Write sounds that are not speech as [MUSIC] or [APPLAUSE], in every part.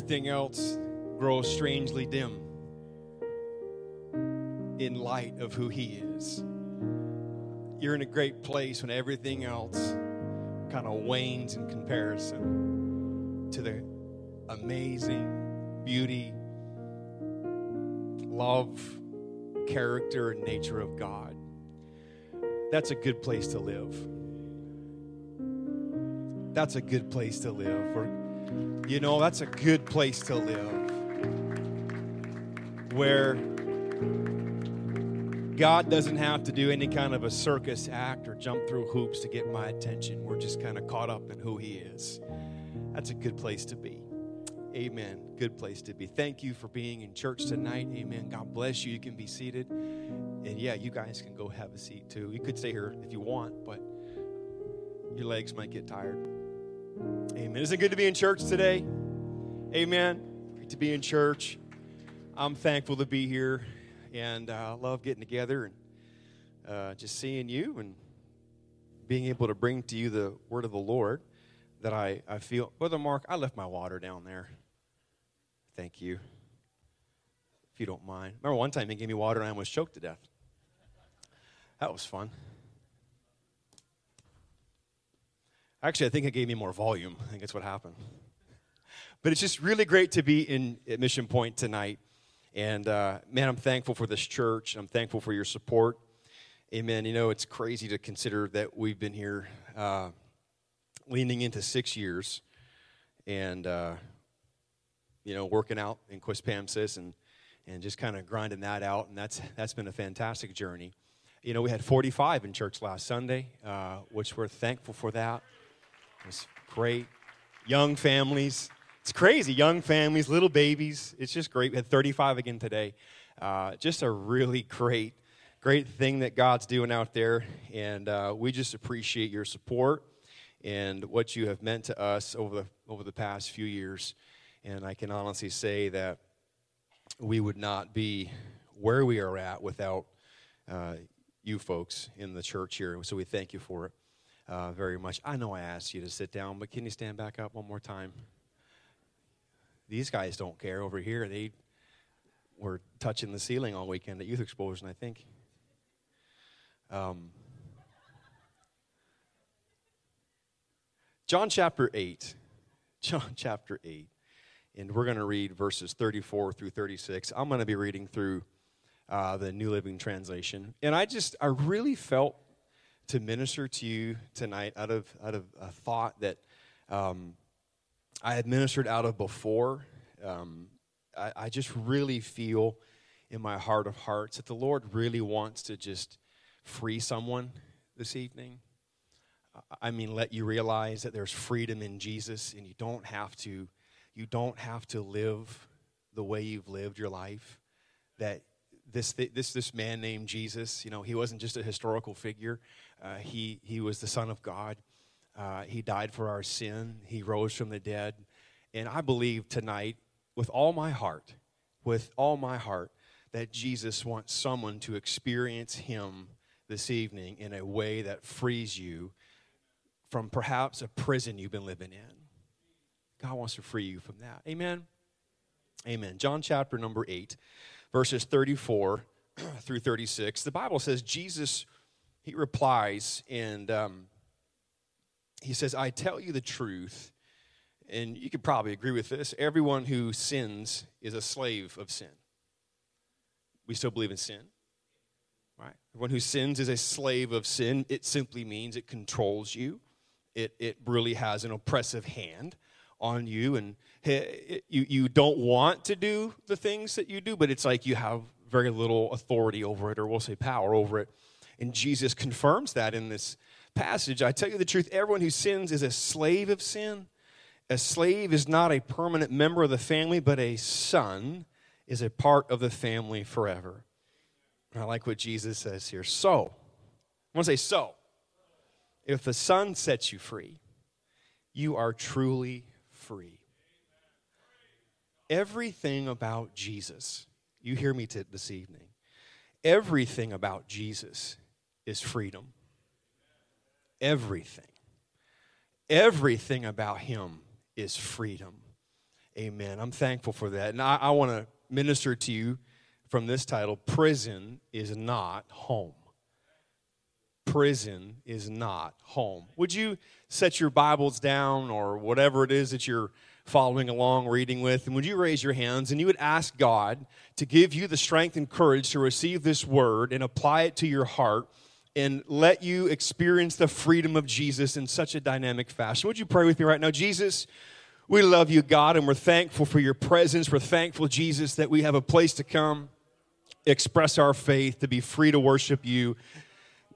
Everything else grows strangely dim in light of who he is. You're in a great place when everything else kind of wanes in comparison to the amazing beauty, love, character, and nature of God. That's a good place to live that's a good place to live. Or, you know, that's a good place to live. Where God doesn't have to do any kind of a circus act or jump through hoops to get my attention. We're just kind of caught up in who He is. That's a good place to be. Amen. Good place to be. Thank you for being in church tonight. Amen. God bless you. You can be seated. And yeah, you guys can go have a seat too. You could stay here if you want, but your legs might get tired. Amen. Isn't it good to be in church today? Amen. Great to be in church. I'm thankful to be here and I uh, love getting together and uh, just seeing you and being able to bring to you the word of the Lord that I, I feel. Brother Mark, I left my water down there. Thank you. If you don't mind. Remember one time he gave me water and I almost choked to death. That was fun. Actually, I think it gave me more volume. I think that's what happened. But it's just really great to be in at Mission Point tonight. And uh, man, I'm thankful for this church. I'm thankful for your support. Amen. You know, it's crazy to consider that we've been here uh, leaning into six years and, uh, you know, working out in Quispamsis and, and just kind of grinding that out. And that's, that's been a fantastic journey. You know, we had 45 in church last Sunday, uh, which we're thankful for that. It's great. Young families. It's crazy. Young families, little babies. It's just great. We had 35 again today. Uh, just a really great, great thing that God's doing out there. And uh, we just appreciate your support and what you have meant to us over the, over the past few years. And I can honestly say that we would not be where we are at without uh, you folks in the church here. So we thank you for it uh, very much. I know I asked you to sit down, but can you stand back up one more time? These guys don't care over here. They were touching the ceiling all weekend at Youth Explosion, I think. Um, John chapter 8. [LAUGHS] John chapter 8. And we're going to read verses 34 through 36. I'm going to be reading through uh, the New Living Translation. And I just, I really felt to minister to you tonight out of, out of a thought that um, I had ministered out of before. Um, I, I just really feel in my heart of hearts that the Lord really wants to just free someone this evening. I mean, let you realize that there's freedom in Jesus, and you don't have to, you don't have to live the way you've lived your life. That this this this man named Jesus, you know, he wasn't just a historical figure. Uh, he, he was the Son of God. Uh, he died for our sin. He rose from the dead. And I believe tonight, with all my heart, with all my heart, that Jesus wants someone to experience Him this evening in a way that frees you from perhaps a prison you've been living in. God wants to free you from that. Amen. Amen. John chapter number 8, verses 34 [CLEARS THROAT] through 36. The Bible says Jesus he replies and um, he says, I tell you the truth, and you could probably agree with this everyone who sins is a slave of sin. We still believe in sin, right? Everyone who sins is a slave of sin. It simply means it controls you, it, it really has an oppressive hand on you, and you, you don't want to do the things that you do, but it's like you have very little authority over it, or we'll say power over it. And Jesus confirms that in this passage. I tell you the truth, everyone who sins is a slave of sin. A slave is not a permanent member of the family, but a son is a part of the family forever. And I like what Jesus says here. So, I want to say, so, if the Son sets you free, you are truly free. Everything about Jesus, you hear me t- this evening, everything about Jesus is freedom. Everything. Everything about Him is freedom. Amen. I'm thankful for that. And I, I want to minister to you from this title Prison is Not Home. Prison is not home. Would you set your Bibles down or whatever it is that you're following along reading with? And would you raise your hands and you would ask God to give you the strength and courage to receive this word and apply it to your heart and let you experience the freedom of Jesus in such a dynamic fashion? Would you pray with me right now? Jesus, we love you, God, and we're thankful for your presence. We're thankful, Jesus, that we have a place to come, express our faith, to be free to worship you.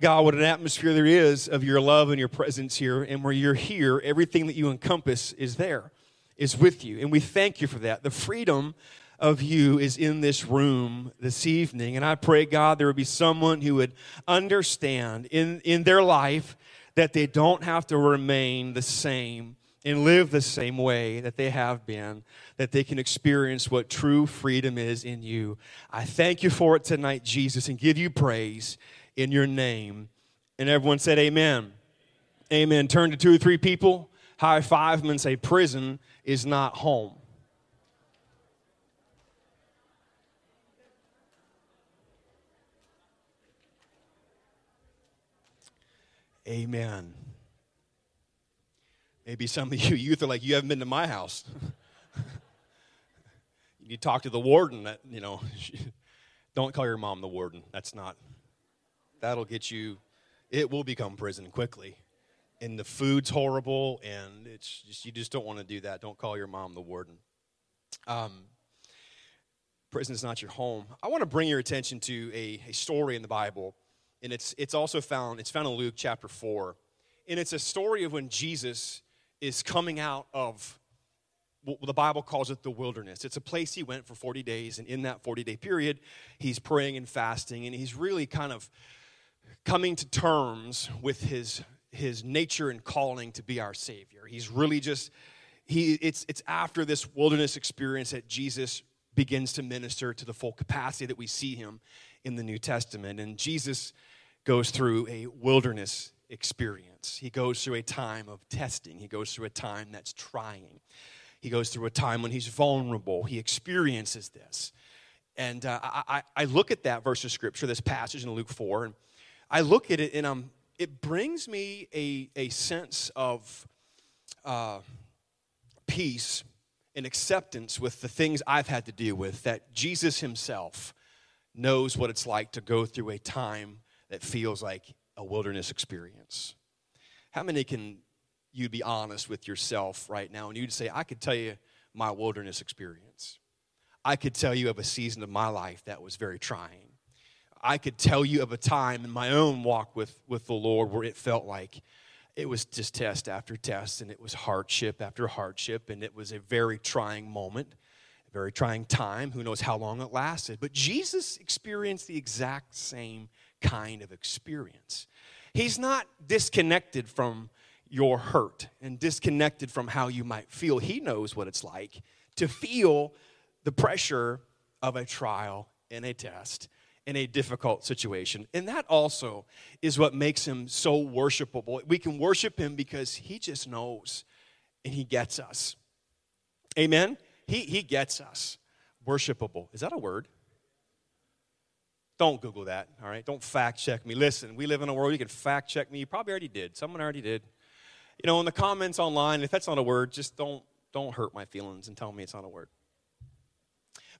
God, what an atmosphere there is of your love and your presence here. And where you're here, everything that you encompass is there, is with you. And we thank you for that. The freedom of you is in this room this evening. And I pray, God, there would be someone who would understand in, in their life that they don't have to remain the same and live the same way that they have been, that they can experience what true freedom is in you. I thank you for it tonight, Jesus, and give you praise in your name. And everyone said, Amen. Amen. Turn to two or three people, high five them, and say, Prison is not home. Amen. Maybe some of you youth are like, you haven't been to my house. [LAUGHS] you need to talk to the warden. That you know, [LAUGHS] don't call your mom the warden. That's not. That'll get you. It will become prison quickly, and the food's horrible, and it's just you just don't want to do that. Don't call your mom the warden. Um, prison is not your home. I want to bring your attention to a, a story in the Bible, and it's it's also found it's found in Luke chapter four, and it's a story of when Jesus is coming out of what the Bible calls it the wilderness. It's a place he went for 40 days, and in that 40 day period, he's praying and fasting, and he's really kind of coming to terms with his, his nature and calling to be our Savior. He's really just, he, it's, it's after this wilderness experience that Jesus begins to minister to the full capacity that we see him in the New Testament. And Jesus goes through a wilderness experience. He goes through a time of testing, he goes through a time that's trying. He goes through a time when he's vulnerable. He experiences this. And uh, I, I look at that verse of scripture, this passage in Luke 4, and I look at it and um, it brings me a, a sense of uh, peace and acceptance with the things I've had to deal with, that Jesus himself knows what it's like to go through a time that feels like a wilderness experience. How many can you be honest with yourself right now and you'd say, I could tell you my wilderness experience? I could tell you of a season of my life that was very trying. I could tell you of a time in my own walk with, with the Lord where it felt like it was just test after test and it was hardship after hardship and it was a very trying moment, a very trying time. Who knows how long it lasted? But Jesus experienced the exact same kind of experience. He's not disconnected from your hurt and disconnected from how you might feel. He knows what it's like to feel the pressure of a trial and a test in a difficult situation. And that also is what makes him so worshipable. We can worship him because he just knows and he gets us. Amen? He, he gets us. Worshipable. Is that a word? Don't Google that, all right? Don't fact check me. Listen, we live in a world you can fact check me. You probably already did. Someone already did. You know, in the comments online, if that's not a word, just don't don't hurt my feelings and tell me it's not a word.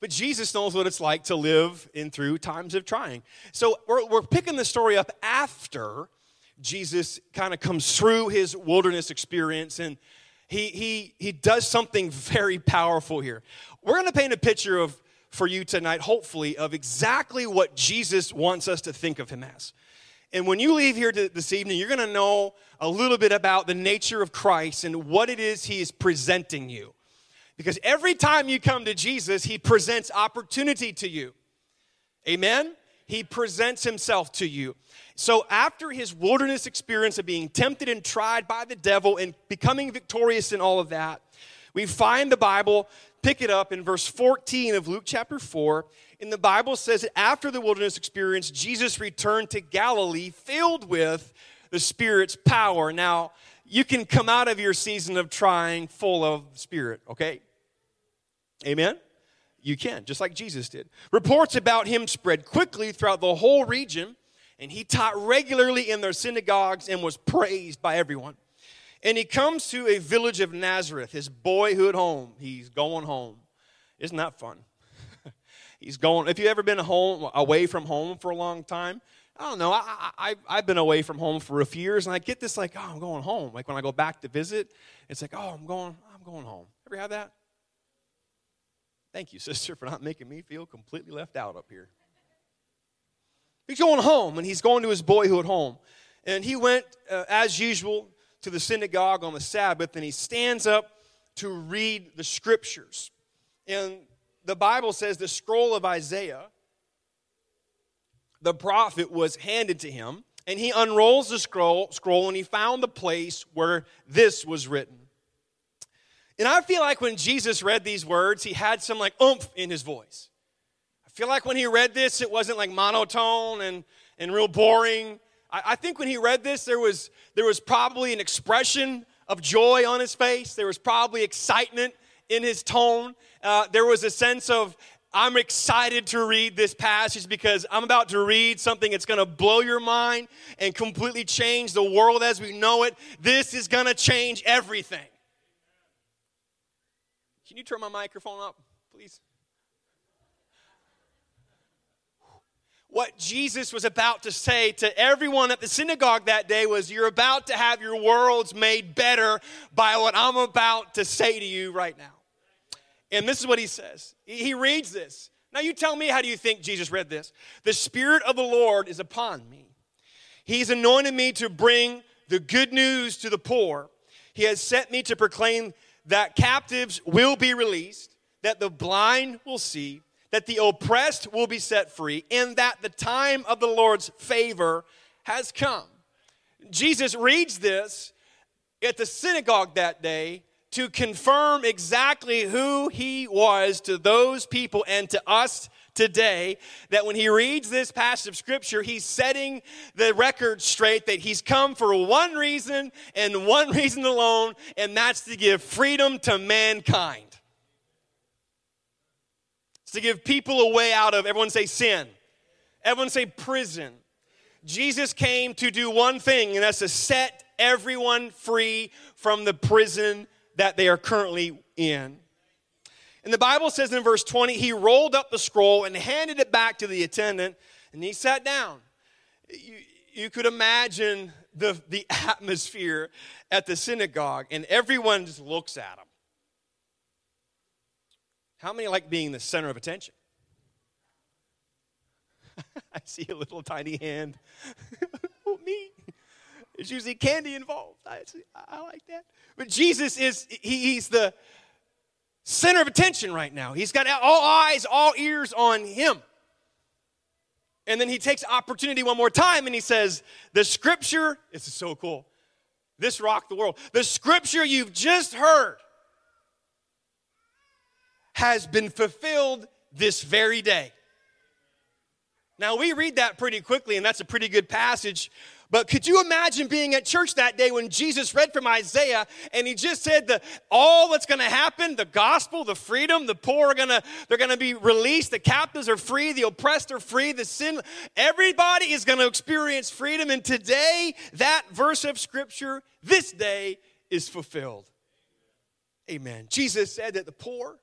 But Jesus knows what it's like to live in through times of trying. So we're, we're picking the story up after Jesus kind of comes through his wilderness experience and he, he, he does something very powerful here. We're going to paint a picture of for you tonight, hopefully, of exactly what Jesus wants us to think of him as. And when you leave here this evening, you're going to know a little bit about the nature of Christ and what it is he is presenting you. Because every time you come to Jesus, he presents opportunity to you. Amen? He presents himself to you. So, after his wilderness experience of being tempted and tried by the devil and becoming victorious in all of that, we find the Bible, pick it up in verse 14 of Luke chapter 4. And the Bible says that after the wilderness experience, Jesus returned to Galilee filled with the Spirit's power. Now, you can come out of your season of trying full of Spirit, okay? Amen? You can, just like Jesus did. Reports about him spread quickly throughout the whole region and he taught regularly in their synagogues and was praised by everyone. And he comes to a village of Nazareth, his boyhood home. He's going home. Isn't that fun? [LAUGHS] He's going. If you've ever been home away from home for a long time, I don't know. I, I, I've been away from home for a few years, and I get this like, oh, I'm going home. Like when I go back to visit, it's like, oh, I'm going, I'm going home. Ever had that? Thank you, [LAUGHS] sister, for not making me feel completely left out up here. He's going home, and he's going to his boyhood home. And he went, uh, as usual, to the synagogue on the Sabbath, and he stands up to read the scriptures. And the Bible says the scroll of Isaiah, the prophet, was handed to him, and he unrolls the scroll, scroll and he found the place where this was written. And I feel like when Jesus read these words, he had some like oomph in his voice I feel like when he read this, it wasn't like monotone and, and real boring. I, I think when he read this, there was, there was probably an expression of joy on his face, there was probably excitement in his tone. Uh, there was a sense of, I'm excited to read this passage because I'm about to read something that's going to blow your mind and completely change the world as we know it. This is going to change everything. Can you turn my microphone up, please? What Jesus was about to say to everyone at the synagogue that day was, You're about to have your worlds made better by what I'm about to say to you right now. And this is what he says. He reads this. Now, you tell me, how do you think Jesus read this? The Spirit of the Lord is upon me. He's anointed me to bring the good news to the poor. He has sent me to proclaim that captives will be released, that the blind will see that the oppressed will be set free, and that the time of the Lord's favor has come. Jesus reads this at the synagogue that day to confirm exactly who he was to those people and to us today that when he reads this passage of scripture, he's setting the record straight that he's come for one reason and one [LAUGHS] reason alone, and that's to give freedom to mankind to give people a way out of, everyone say sin. Everyone say prison. Jesus came to do one thing, and that's to set everyone free from the prison that they are currently in. And the Bible says in verse 20, he rolled up the scroll and handed it back to the attendant, and he sat down. You, you could imagine the, the [LAUGHS] atmosphere at the synagogue, and everyone just looks at him. How many like being the center of attention? [LAUGHS] I see a little tiny hand. [LAUGHS] oh, me. There's usually candy involved. I, I like that. But Jesus is, he, he's the center of attention right now. He's got all eyes, all ears on him. And then he takes opportunity one more time and he says, The scripture, this is so cool. This rocked the world. The scripture you've just heard has been fulfilled this very day. Now, we read that pretty quickly, and that's a pretty good passage. But could you imagine being at church that day when Jesus read from Isaiah and he just said that all that's going to happen, the gospel, the freedom, the poor are going to they're going to be released, the captives are free, the oppressed are free, the sin everybody is going to experience freedom and today that verse of scripture this day is fulfilled. Amen. Jesus said that the poor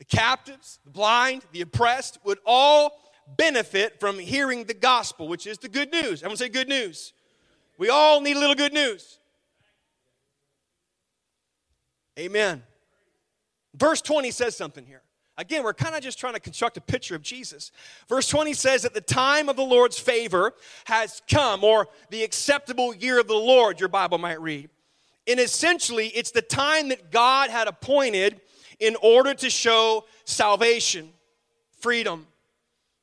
the captives, the blind, the oppressed would all benefit from hearing the gospel, which is the good news. Everyone say good news. We all need a little good news. Amen. Verse 20 says something here. Again, we're kind of just trying to construct a picture of Jesus. Verse 20 says that the time of the Lord's favor has come, or the acceptable year of the Lord, your Bible might read. And essentially, it's the time that God had appointed in order to show salvation, freedom.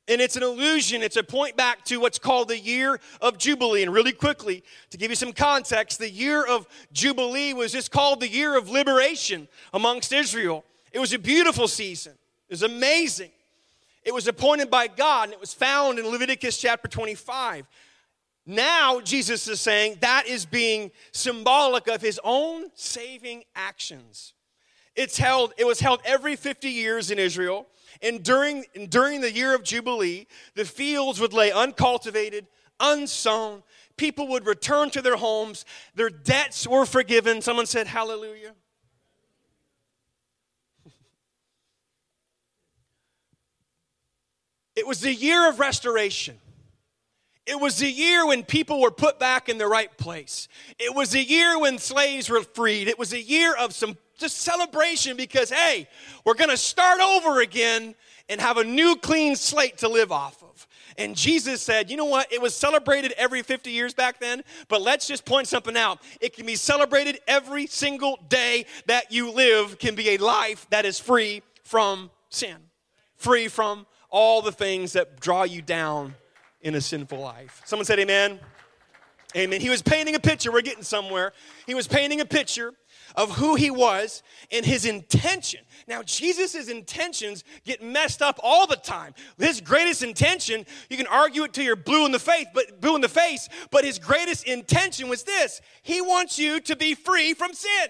And it's an illusion. It's a point back to what's called the year of Jubilee. And really quickly, to give you some context, the year of Jubilee was just called the year of liberation amongst Israel. It was a beautiful season, it was amazing. It was appointed by God, and it was found in Leviticus chapter 25. Now, Jesus is saying that is being symbolic of his own saving actions. It's held, it was held every 50 years in Israel. And during, during the year of Jubilee, the fields would lay uncultivated, unsown. People would return to their homes. Their debts were forgiven. Someone said, Hallelujah. [LAUGHS] it was the year of restoration. It was a year when people were put back in the right place. It was a year when slaves were freed. It was a year of some just celebration because, hey, we're going to start over again and have a new clean slate to live off of. And Jesus said, you know what? It was celebrated every 50 years back then, but let's just point something out. It can be celebrated every single day that you live, can be a life that is free from sin, free from all the things that draw you down in a sinful life. Someone said, Amen. Amen. He was painting a picture. We're getting somewhere. He was painting a picture of who he was and his intention. Now, Jesus' intentions get messed up all the time. His greatest intention, you can argue it till you're blue in the face, but blue in the face, but his greatest intention was this. He wants you to be free from sin.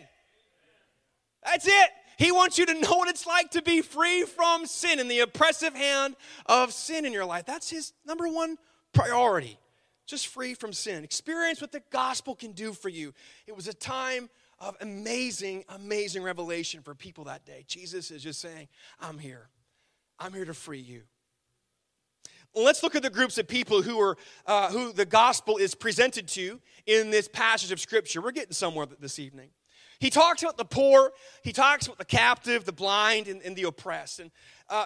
That's it. He wants you to know what it's like to be free from sin and the oppressive hand of sin in your life. That's his number one priority. Just free from sin. Experience what the gospel can do for you. It was a time of amazing, amazing revelation for people that day. Jesus is just saying, I'm here. I'm here to free you. let's look at the groups of people who are uh, who the gospel is presented to in this passage of scripture. We're getting somewhere this evening. He talks about the poor, he talks about the captive, the blind, and, and the oppressed. And uh,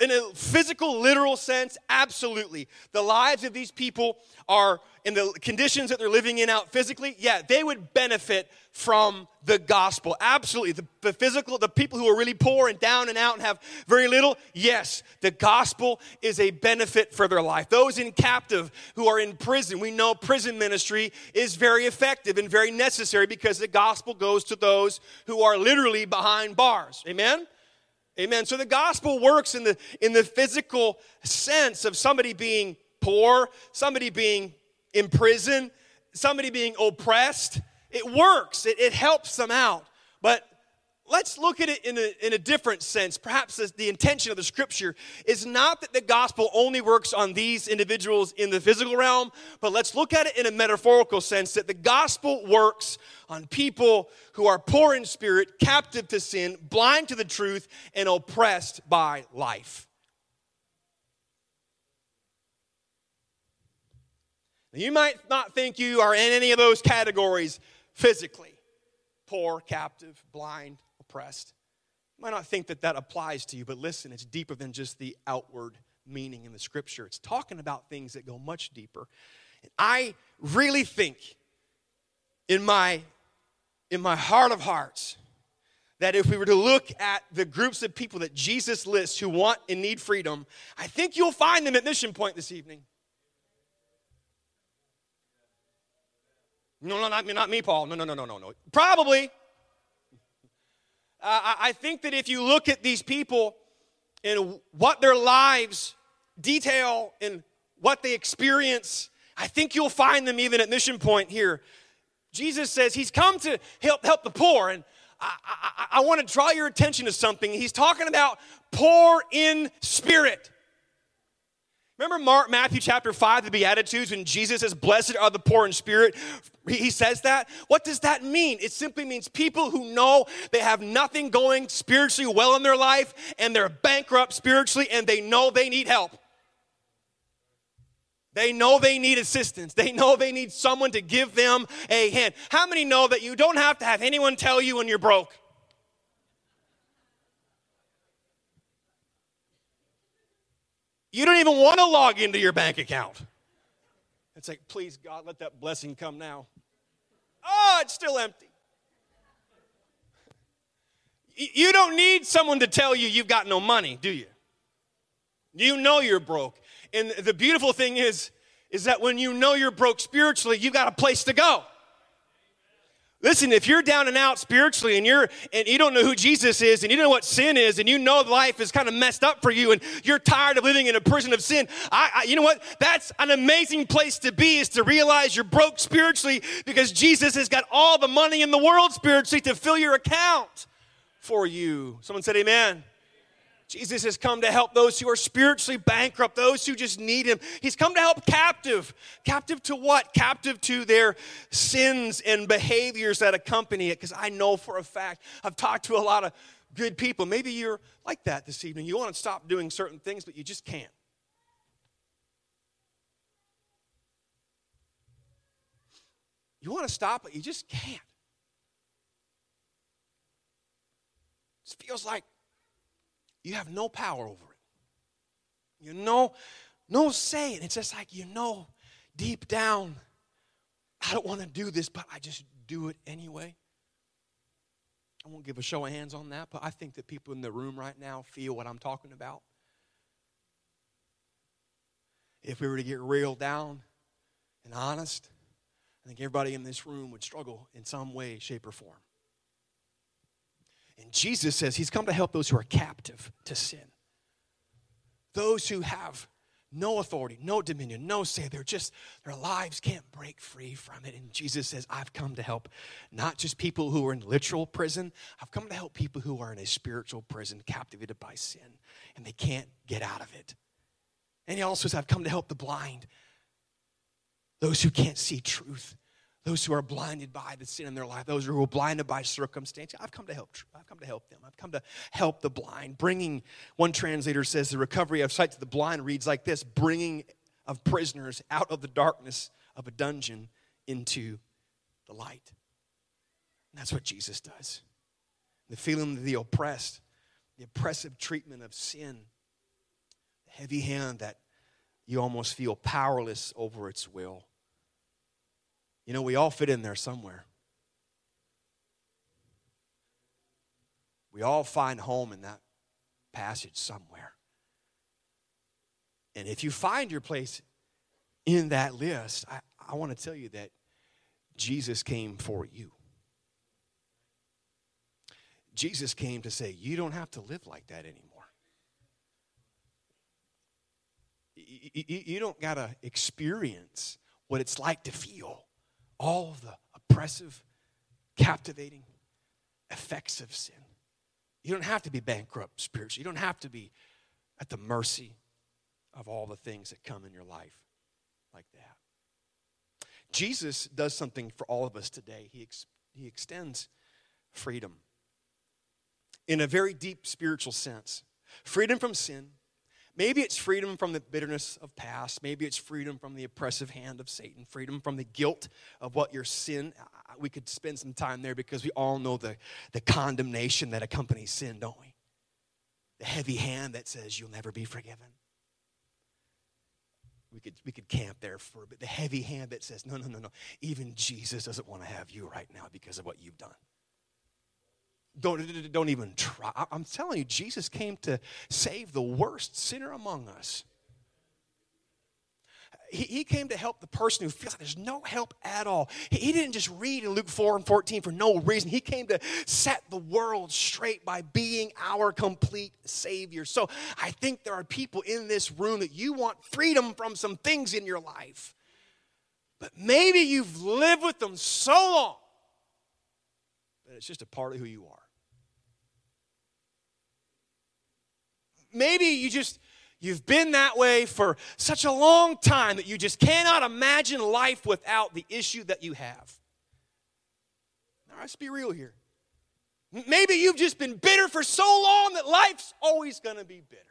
in a physical, literal sense, absolutely. The lives of these people are in the conditions that they're living in out physically, yeah, they would benefit from the gospel. Absolutely. The, the, physical, the people who are really poor and down and out and have very little, yes, the gospel is a benefit for their life. Those in captive who are in prison, we know prison ministry is very effective and very necessary because the gospel goes to those who are literally behind bars. Amen? Amen. So the gospel works in the in the physical sense of somebody being poor, somebody being in prison, somebody being oppressed. It works. It, it helps them out. But let's look at it in a, in a different sense. Perhaps the intention of the scripture is not that the gospel only works on these individuals in the physical realm, but let's look at it in a metaphorical sense that the gospel works on people who are poor in spirit, captive to sin, blind to the truth, and oppressed by life. You might not think you are in any of those categories physically poor, captive, blind, You might not think that that applies to you, but listen, it's deeper than just the outward meaning in the scripture. It's talking about things that go much deeper. And I really think in my in my heart of hearts that if we were to look at the groups of people that Jesus lists who want and need freedom, I think you'll find them at Mission Point this evening. No, no, not me, not me, Paul. No, no, no, no, no, no. Probably. Uh, I think that if you look at these people and what their lives detail and what they experience, I think you'll find them even at Mission Point here. Jesus says he's come to help, help the poor. And I, I, I want to draw your attention to something. He's talking about poor in spirit. Remember Mark, Matthew chapter 5, the Beatitudes, when Jesus says, Blessed are the poor in spirit? He says that. What does that mean? It simply means people who know they have nothing going spiritually well in their life and they're bankrupt spiritually and they know they need help. They know they need assistance. They know they need someone to give them a hand. How many know that you don't have to have anyone tell you when you're broke? You don't even want to log into your bank account. It's like, please, God, let that blessing come now. Oh, it's still empty. You don't need someone to tell you you've got no money, do you? You know you're broke. And the beautiful thing is, is that when you know you're broke spiritually, you've got a place to go. Listen, if you're down and out spiritually and you're and you don't know who Jesus is and you don't know what sin is and you know life is kind of messed up for you and you're tired of living in a prison of sin, I, I, you know what? That's an amazing place to be is to realize you're broke spiritually because Jesus has got all the money in the world spiritually to fill your account for you. Someone said amen. Jesus has come to help those who are spiritually bankrupt, those who just need him. He's come to help captive. Captive to what? Captive to their sins and behaviors that accompany it. Because I know for a fact, I've talked to a lot of good people. Maybe you're like that this evening. You want to stop doing certain things, but you just can't. You want to stop, but you just can't. It feels like you have no power over it. You know, no say. And it's just like, you know, deep down, I don't want to do this, but I just do it anyway. I won't give a show of hands on that, but I think that people in the room right now feel what I'm talking about. If we were to get real down and honest, I think everybody in this room would struggle in some way, shape, or form. And Jesus says he's come to help those who are captive to sin. Those who have no authority, no dominion, no say. They're just, their lives can't break free from it. And Jesus says, I've come to help not just people who are in literal prison, I've come to help people who are in a spiritual prison, captivated by sin, and they can't get out of it. And he also says, I've come to help the blind, those who can't see truth those who are blinded by the sin in their life, those who are blinded by circumstance. I've come to help. I've come to help them. I've come to help the blind. Bringing, one translator says, the recovery of sight to the blind reads like this bringing of prisoners out of the darkness of a dungeon into the light. And that's what Jesus does. The feeling of the oppressed, the oppressive treatment of sin, the heavy hand that you almost feel powerless over its will you know, we all fit in there somewhere. We all find home in that passage somewhere. And if you find your place in that list, I, I want to tell you that Jesus came for you. Jesus came to say, You don't have to live like that anymore. You, you don't got to experience what it's like to feel all of the oppressive, captivating effects of sin. You don't have to be bankrupt spiritually. You don't have to be at the mercy of all the things that come in your life like that. Jesus does something for all of us today. He, ex- he extends freedom in a very deep spiritual sense freedom from sin, Maybe it's freedom from the bitterness of past. Maybe it's freedom from the oppressive hand of Satan, freedom from the guilt of what your sin. We could spend some time there because we all know the, the condemnation that accompanies sin, don't we? The heavy hand that says you'll never be forgiven. We could, we could camp there for a bit. The heavy hand that says, no, no, no, no. Even Jesus doesn't want to have you right now because of what you've done. Don't, don't even try. I'm telling you, Jesus came to save the worst sinner among us. He, came to help the person who feels like there's no help at all. He didn't just read in Luke 4 and 14 for no reason. He came to set the world straight by being our complete Savior. So I think there are people in this room that you want freedom from some things in your life. But maybe you've lived with them so long that it's just a part of who you are. Maybe you just you've been that way for such a long time that you just cannot imagine life without the issue that you have. Now, let's be real here. Maybe you've just been bitter for so long that life's always going to be bitter.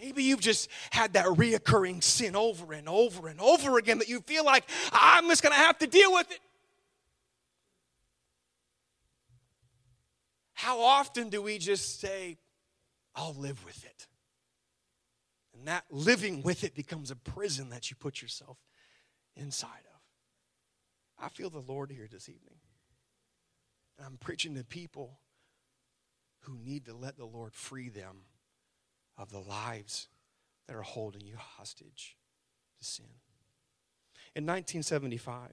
Maybe you've just had that reoccurring sin over and over and over again that you feel like, I'm just going to have to deal with it. How often do we just say, I'll live with it. And that living with it becomes a prison that you put yourself inside of. I feel the Lord here this evening. And I'm preaching to people who need to let the Lord free them of the lives that are holding you hostage to sin. In 1975,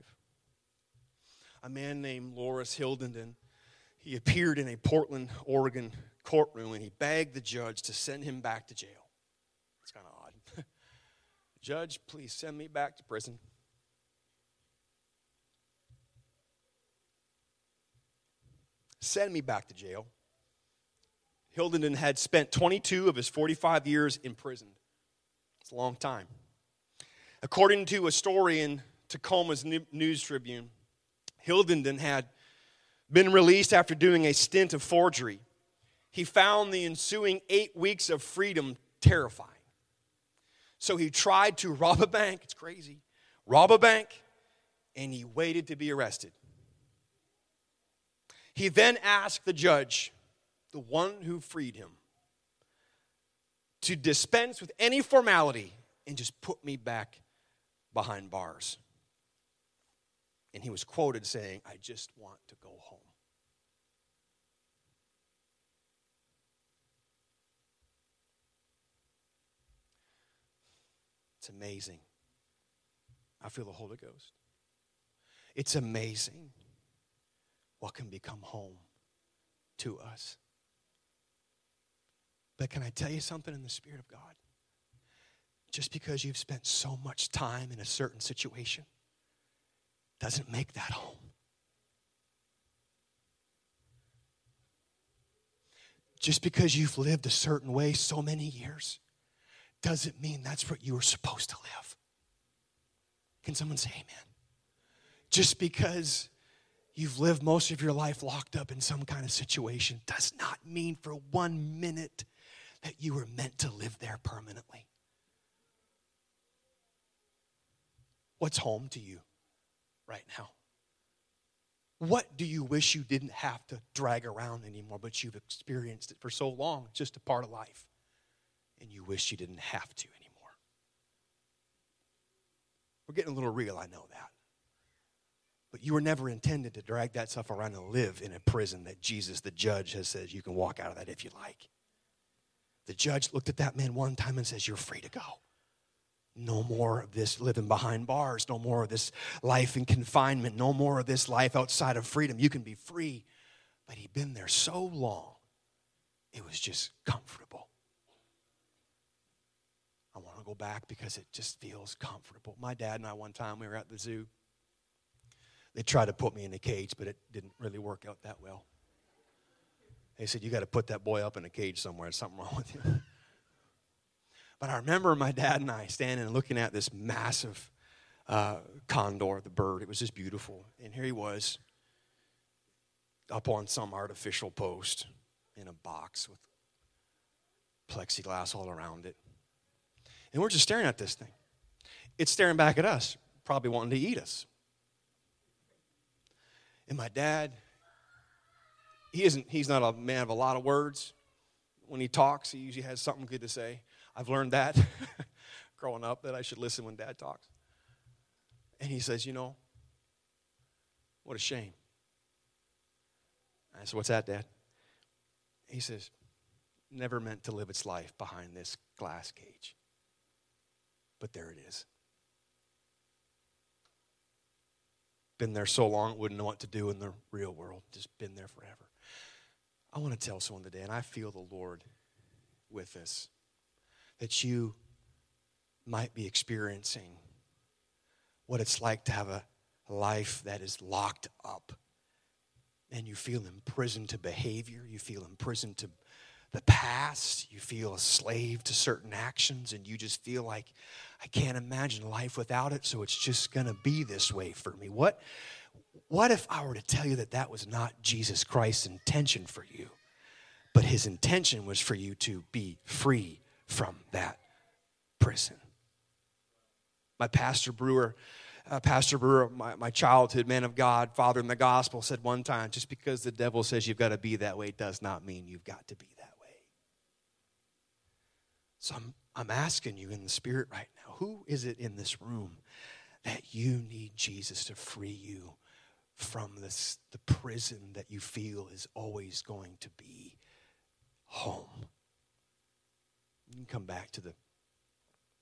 a man named Loris Hildenden, he appeared in a Portland, Oregon courtroom and he begged the judge to send him back to jail. It's kind of odd. [LAUGHS] judge, please send me back to prison. Send me back to jail. Hildenden had spent 22 of his 45 years in prison. It's a long time. According to a story in Tacoma's News Tribune, Hildenden had been released after doing a stint of forgery. He found the ensuing eight weeks of freedom terrifying. So he tried to [LAUGHS] rob a bank. It's crazy. Rob a bank, and he waited to be arrested. He then asked the judge, the one who freed him, to dispense with any formality and just put me back behind bars. And he was quoted saying, I just want to go home. It's amazing. I feel the Holy Ghost. It's amazing what can become home to us. But can I tell you something in the Spirit of God? Just because you've spent so much time in a certain situation doesn't make that home. Just because you've lived a certain way so many years doesn't mean that's what you were supposed to live. Can someone say amen? Just because you've lived most of your life locked up in some kind of situation does not mean for one minute that you were meant to live there permanently. What's home to you right now? What do you wish you didn't have to drag around anymore, but you've experienced it for so long? It's just a part of life. And you wish you didn't have to anymore. We're getting a little real, I know that. But you were never intended to drag that stuff around and live in a prison that Jesus, the judge, has said you can walk out of that if you like. The judge looked at that man one time and says, You're free to go. No more of this living behind bars. No more of this life in confinement. No more of this life outside of freedom. You can be free. But he'd been there so long, it was just comfortable. To go back because it just feels comfortable. My dad and I, one time, we were at the zoo. They tried to put me in a cage, but it didn't really work out that well. They said, You got to put that boy up in a cage somewhere. There's something wrong with you. [LAUGHS] But I remember my dad and I standing and looking at this massive uh, condor, the bird. It was just beautiful. And here he was up on some artificial post in a box with plexiglass all around it. And we're just staring at this thing. It's staring back at us, probably wanting to eat us. And my dad, he isn't, he's not a man of a lot of words. When he talks, he usually has something good to say. I've learned that [LAUGHS] growing up that I should listen when dad talks. And he says, You know, what a shame. I said, What's that, Dad? He says, Never meant to live its life behind this glass cage. But there it is. Been there so long, wouldn't know what to do in the real world. Just been there forever. I want to tell someone today, and I feel the Lord with this, that you might be experiencing what it's like to have a life that is locked up. And you feel imprisoned to behavior, you feel imprisoned to the past, you feel a slave to certain actions, and you just feel like, I can't imagine life without it, so it's just gonna be this way for me. What what if I were to tell you that that was not Jesus Christ's intention for you, but his intention was for you to be free from that prison? My pastor Brewer, uh, Pastor Brewer, my, my childhood man of God, father in the gospel, said one time just because the devil says you've got to be that way does not mean you've got to be that. So I'm I'm asking you in the spirit right now who is it in this room that you need Jesus to free you from this, the prison that you feel is always going to be home? You can come back to the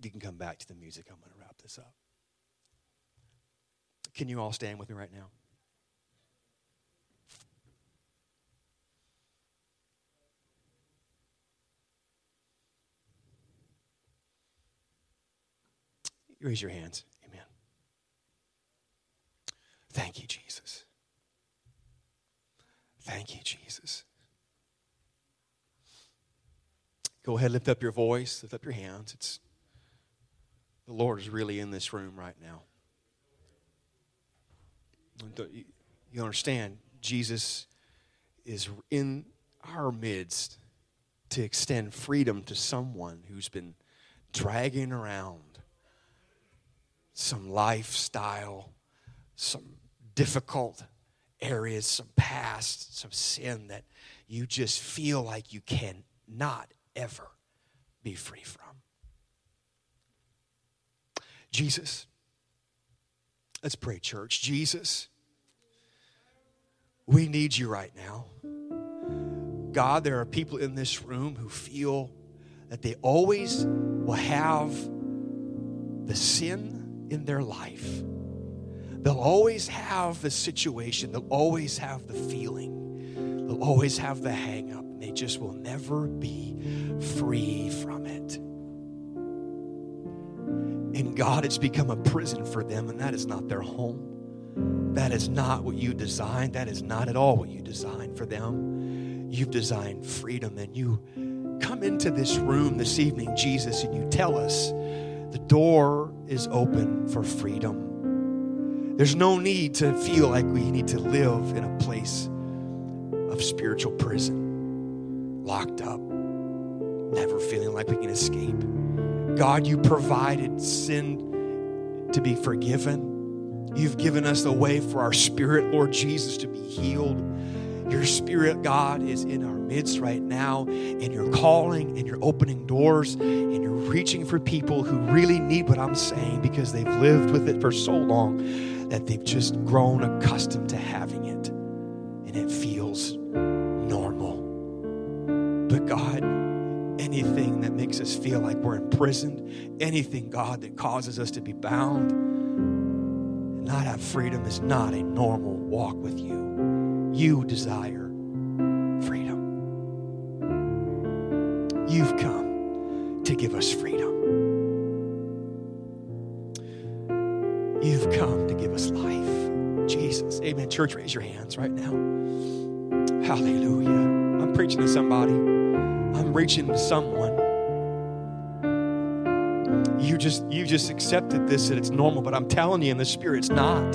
you can come back to the music. I'm going to wrap this up. Can you all stand with me right now? Raise your hands. Amen. Thank you, Jesus. Thank you, Jesus. Go ahead, lift up your voice, lift up your hands. It's the Lord is really in this room right now. You understand, Jesus is in our midst to extend freedom to someone who's been dragging around some lifestyle, some difficult areas, some past, some sin that you just feel like you cannot ever be free from. Jesus, let's pray, church. Jesus, we need you right now. God, there are people in this room who feel that they always will have the sin in their life. They'll always have the situation, they'll always have the feeling, they'll always have the hang up, and they just will never be free from it. And God, it's become a prison for them, and that is not their home. That is not what you designed. That is not at all what you designed for them. You've designed freedom, and you come into this room this evening, Jesus, and you tell us the door is open for freedom. There's no need to feel like we need to live in a place of spiritual prison, locked up, never feeling like we can escape. God, you provided sin to be forgiven. You've given us the way for our spirit, Lord Jesus, to be healed. Your spirit, God, is in our midst right now, and you're calling and you're opening doors and reaching for people who really need what I'm saying because they've lived with it for so long that they've just grown accustomed to having it and it feels normal. But God, anything that makes us feel like we're imprisoned, anything, God, that causes us to be bound and not have freedom is not a normal walk with you you desire freedom. You've come to give us freedom. You've come to give us life. Jesus. Amen. Church, raise your hands right now. Hallelujah. I'm preaching to somebody. I'm reaching to someone. You just you just accepted this and it's normal, but I'm telling you in the spirit it's not.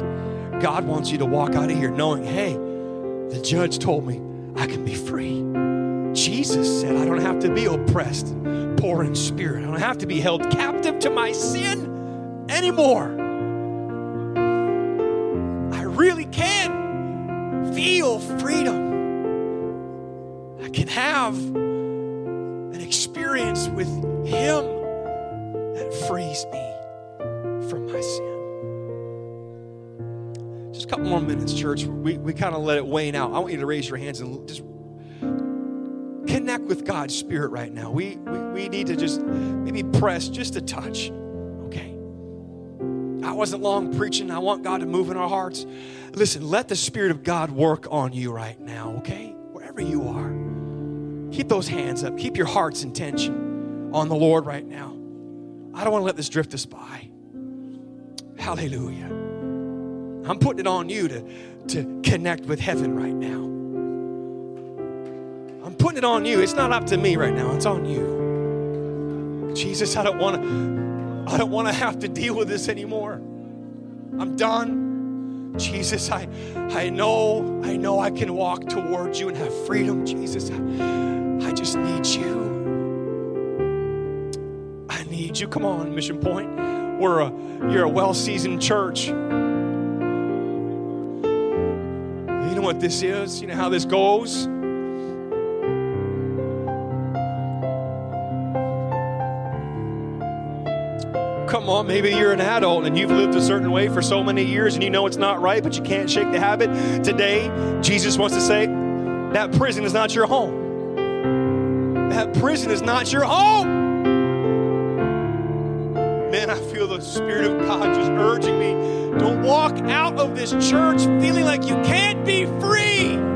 God wants you to walk out of here knowing, hey, the judge told me I can be free. Jesus said I don't have to be oppressed, poor in spirit. I don't have to be held captive to my sin anymore. I really can feel freedom. I can have an experience with Him that frees me from my sin Just a couple more minutes, church. We, we kind of let it wane out. I want you to raise your hands and just connect with God's Spirit right now. We, we, we need to just maybe press just a touch. Okay. I wasn't long preaching. I want God to move in our hearts. Listen, let the Spirit of God work on you right now, okay? Wherever you are. Keep those hands up. Keep your heart's intention on the Lord right now. I don't want to let this drift us by. Hallelujah. I'm putting it on you to, to connect with heaven right now. Putting it on you. It's not up to me right now. It's on you. Jesus, I don't want to I don't want to have to deal with this anymore. I'm done. Jesus, I I know, I know I can walk towards you and have freedom. Jesus, I, I just need you. I need you. Come on, Mission Point. We're a you're a well-seasoned church. You know what this is? You know how this goes? Come on, maybe you're an adult and you've lived a certain way for so many years and you know it's not right, but you can't shake the habit. Today, Jesus wants to say, that prison is not your home. That prison is not your home. Man, I feel the Spirit of God just urging me don't walk out of this church feeling like you can't be free.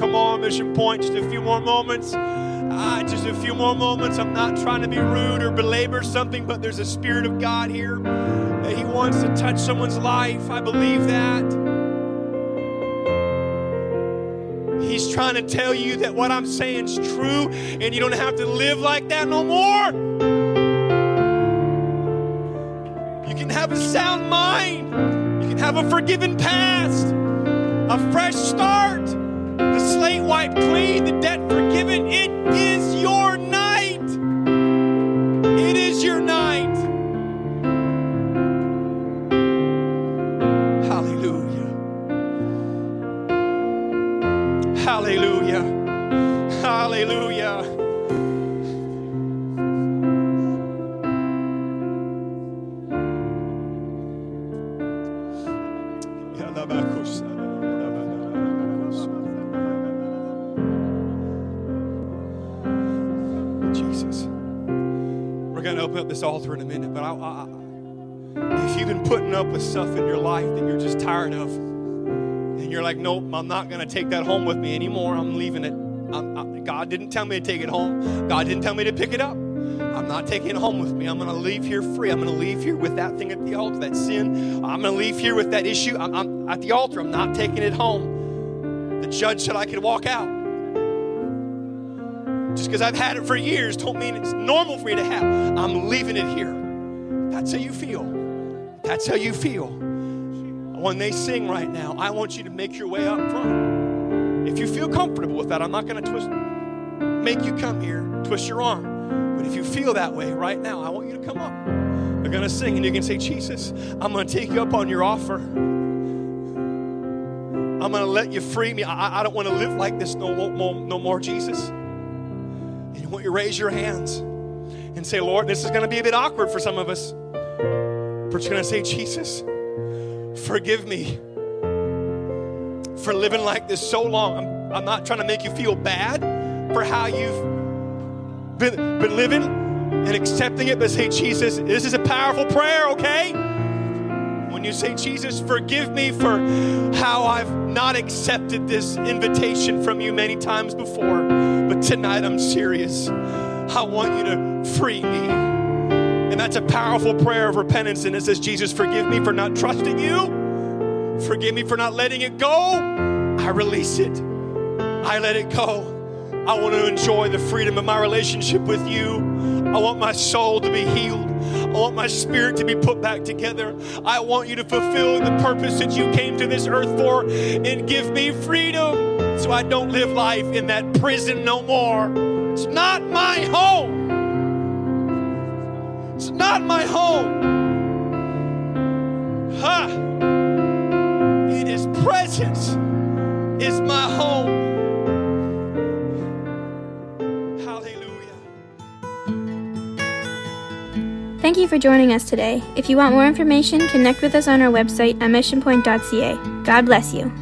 Come on, Mission Point, just a few more moments. Ah, just a few more moments. I'm not trying to be rude or belabor something, but there's a Spirit of God here that He wants to touch someone's life. I believe that. He's trying to tell you that what I'm saying is true and you don't have to live like that no more. You can have a sound mind, you can have a forgiven past, a fresh start, slate wiped clean, the debt forgiven. It is with stuff in your life that you're just tired of, and you're like, nope, I'm not going to take that home with me anymore. I'm leaving it. I'm, I, God didn't tell me to take it home. God didn't tell me to pick it up. I'm not taking it home with me. I'm going to leave here free. I'm going to leave here with that thing at the altar, that sin. I'm going to leave here with that issue. I'm, I'm at the altar. I'm not taking it home. The judge said I could walk out. Just because I've had it for years don't mean it's normal for you to have. I'm leaving it here. That's how you feel. That's how you feel. When they sing right now, I want you to make your way up front. If you feel comfortable with that, I'm not going to twist, make you come here, twist your arm. But if you feel that way right now, I want you to come up. They're going to sing, and you can say, Jesus, I'm going to take you up on your offer. I'm going to let you free me. I, I don't want to live like this no, no, no more, Jesus. And you want you to raise your hands and say, Lord, this is going to be a bit awkward for some of us. But you're going to say, Jesus, forgive me for living like this so long. I'm, I'm not trying to make you feel bad for how you've been, been living and accepting it, but say, Jesus, this is a powerful prayer, okay? When you say, Jesus, forgive me for how I've not accepted this invitation from you many times before, but tonight I'm serious. I want you to free me. And that's a powerful prayer of repentance. And it says, Jesus, forgive me for not trusting you. Forgive me for not letting it go. I release it. I let it go. I want to enjoy the freedom of my relationship with you. I want my soul to be healed. I want my spirit to be put back together. I want you to fulfill the purpose that you came to this earth for and give me freedom so I don't live life in that prison no more. It's not my home. It's not my home. Ha! In His presence is my home. Hallelujah. Thank you for joining us today. If you want more information, connect with us on our website at missionpoint.ca. God bless you.